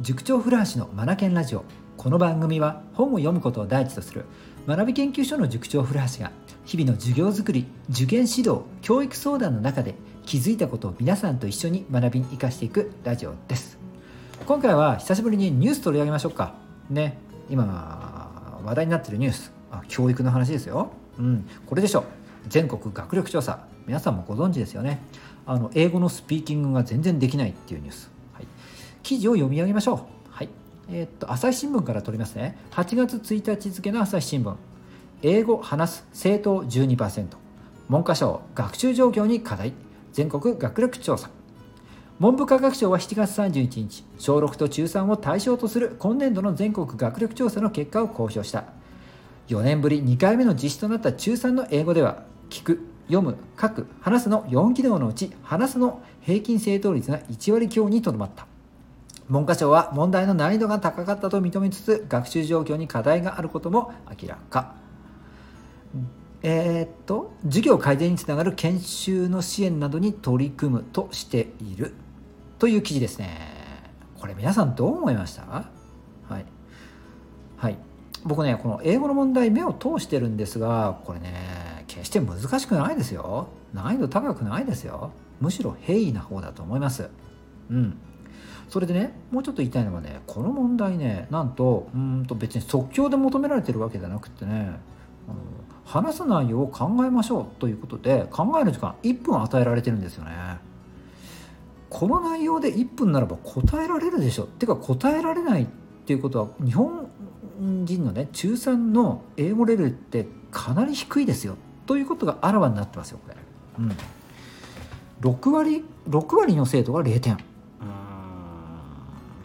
塾長古橋のマナケンラジオ。この番組は本を読むことを第一とする学び研究所の塾長古橋が日々の授業づくり受験指導教育相談の中で気づいたことを皆さんと一緒に学びに生かしていくラジオです。今回は久しぶりにニュース取り上げましょうか。ね。今話題になってるニュース。あ教育の話ですよ。うん。これでしょ全国学力調査。皆さんもご存知ですよね。あの英語のスピーキングが全然できないっていうニュース、記事を読み上げましょう、はい。えー、っと朝日新聞から取りますね。8月1日付の朝日新聞。英語話す政党12%文科省学習状況に課題。全国学力調査。文部科学省は7月31日小6と中3を対象とする今年度の全国学力調査の結果を公表した。4年ぶり2回目の実施となった中3の英語では聞く読む書く話すの4機能のうち話すの平均正答率が1割強にとどまった。文科省は問題の難易度が高かったと認めつつ学習状況に課題があることも明らか。えー、っと授業改善につながる研修の支援などに取り組むとしている。という記事ですね。これ皆さんどう思いました？はい。はい。僕ねこの英語の問題目を通してるんですがこれね決して難しくないですよ。難易度高くないですよ。むしろ平易な方だと思います。うん。それでねもうちょっと言いたいのはねこの問題ねなんとうんと別に即興で求められてるわけじゃなくてね話す内容を考えましょうということで考える時間1分与えられてるんですよね。この内容で1分ならば答えられるでしょっていうか答えられないっていうことは日本人のね中3の英語レベルってかなり低いですよ。ということがあらわになってますよこれ、うん、6割6割の生徒が0点。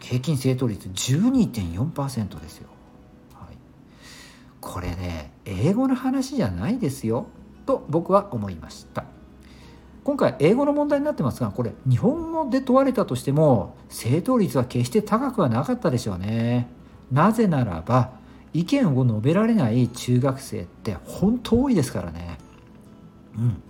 平均正答率12.4%ですよ、はい、これね英語の話じゃないですよ。と僕は思いました。今回英語の問題になってますがこれ日本語で問われたとしても正答率は決して高くはなかったでしょうね。なぜならば意見を述べられない中学生って本当多いですからね。うん。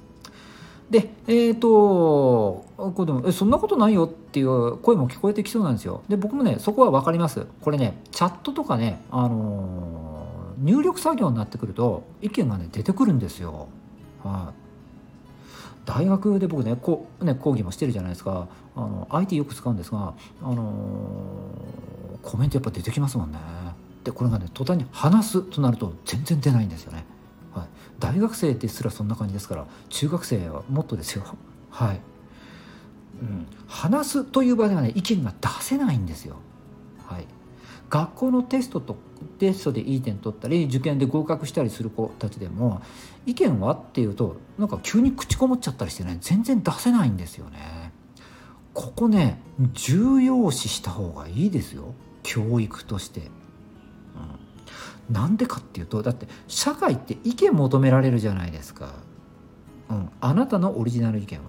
で、えっ、ー、と、これそんなことないよっていう声も聞こえてきそうなんですよ。で、僕もね、そこは分かります。これね、チャットとかね、あのー、入力作業になってくると、意見がね、出てくるんですよ。はい、大学で僕ねこね講義もしてるじゃないですかあの IT よく使うんですが、あのー、コメントやっぱ出てきますもんねでこれがね途端に話すとなると全然出ないんですよね、大学生ですらそんな感じですから中学生はもっとですよ。はい、うん、話すという場ではね意見が出せないんですよ。はい。学校のテストとテストでいい点取ったり受験で合格したりする子たちでも意見はっていうとなんか急に口こもっちゃったりしてね全然出せないんですよね。ここね重要視した方がいいですよ。教育として。うん、なんでかっていうとだって社会って意見求められるじゃないですか。うん、あなたのオリジナル意見は。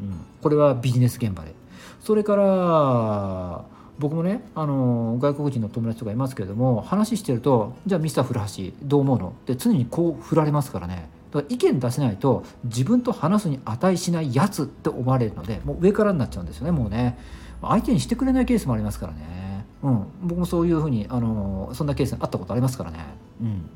うん、これはビジネス現場で。それから僕もねあの外国人の友達とかいますけれども話してると「じゃあミスター古橋どう思うの?」って常にこう振られますからねだから意見出せないと自分と話すに値しないやつって思われるのでもう上からになっちゃうんですよねもうね相手にしてくれないケースもありますからね、うん、僕もそういうふうにあのそんなケースにあったことありますからね、うん、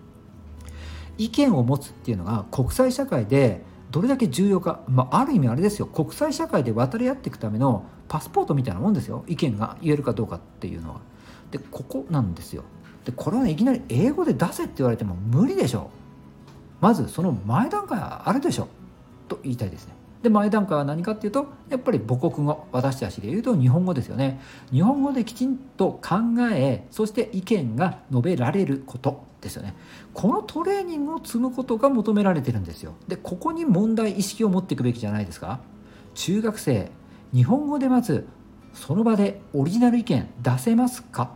意見を持つっていうのが国際社会でどれだけ重要か、まあ、ある意味あれですよ。国際社会で渡り合っていくためのパスポートみたいなもんですよ。意見が言えるかどうかっていうのは。でここなんですよ。でこれは、いきなり英語で出せって言われても無理でしょ。まずその前段階はあるでしょ。と言いたいですね。で前段階は何かっていうとやっぱり母国語私たちで言うと日本語ですよね。日本語できちんと考えそして意見が述べられることですよね。このトレーニングを積むことが求められてるんですよ。でここに問題意識を持っていくべきじゃないですか。中学生日本語でまずその場でオリジナル意見出せますか？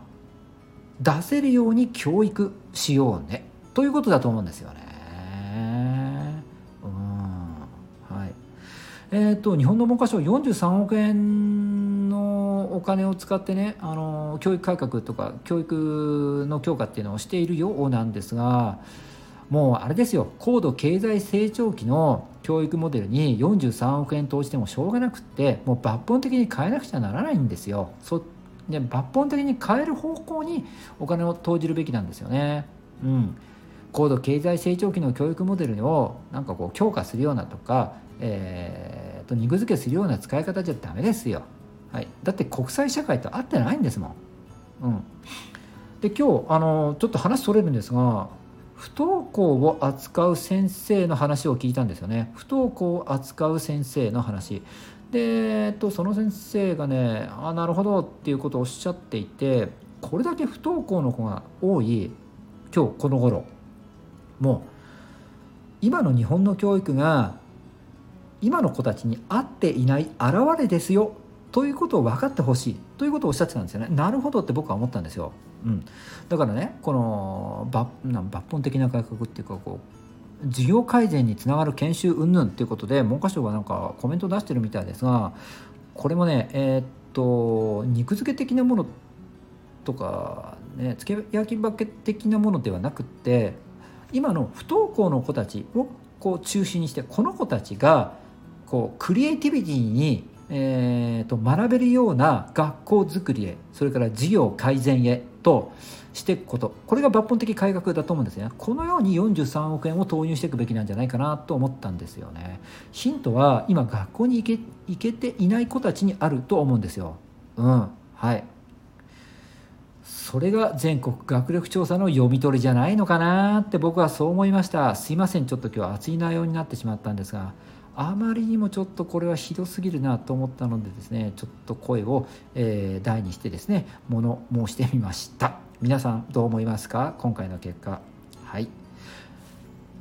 出せるように教育しようね。ということだと思うんですよね。えーと、日本の文科省43億円のお金を使ってねあの教育改革とか教育の強化っていうのをしているようなんですがもうあれですよ高度経済成長期の教育モデルに43億円投じてもしょうがなくってもう抜本的に変えなくちゃならないんですよそで抜本的に変える方向にお金を投じるべきなんですよね。うん高度経済成長期の教育モデルをなんかこう強化するようなとか、えー、と肉付けするような使い方じゃダメですよ。はい、だって国際社会と合ってないんですもん。うん、で今日あのちょっと話それるんですが不登校を扱う先生の話を聞いたんですよね。不登校を扱う先生の話。で、えっと、その先生がねあなるほどっていうことをおっしゃっていてこれだけ不登校の子が多い今日この頃。もう今の日本の教育が今の子たちに合っていない現れですよということを分かってほしいということをおっしゃってたんですよね。なるほどって僕は思ったんですよ、うん、だからねこの抜抜本的な改革っていうかこう事業改善につながる研修云々っていうことで文科省がなんかコメントを出してるみたいですがこれもねえー、っと肉付け的なものとかね付け焼きばけ的なものではなくって今の不登校の子たちをこう中心にしてこの子たちがこうクリエイティビティにえーと、学べるような学校づくりへそれから事業改善へとしていくこと。これが抜本的改革だと思うんですね。このように43億円を投入していくべきなんじゃないかなと思ったんですよね。ヒントは今学校に行け行けていない子たちにあると思うんですよ。うん。はい。それが全国学力調査の読み取りじゃないのかなって僕はそう思いましたすいませんちょっと今日は熱い内容になってしまったんですがあまりにもちょっとこれはひどすぎるなと思ったのでですねちょっと声を、えー、大にしてですね物申してみました皆さんどう思いますか？今回の結果はい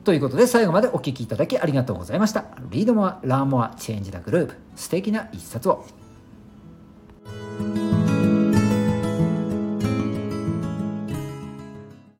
ということで最後までお聴きいただきありがとうございました。 Read more、learn more、change the globe。素敵な一冊を。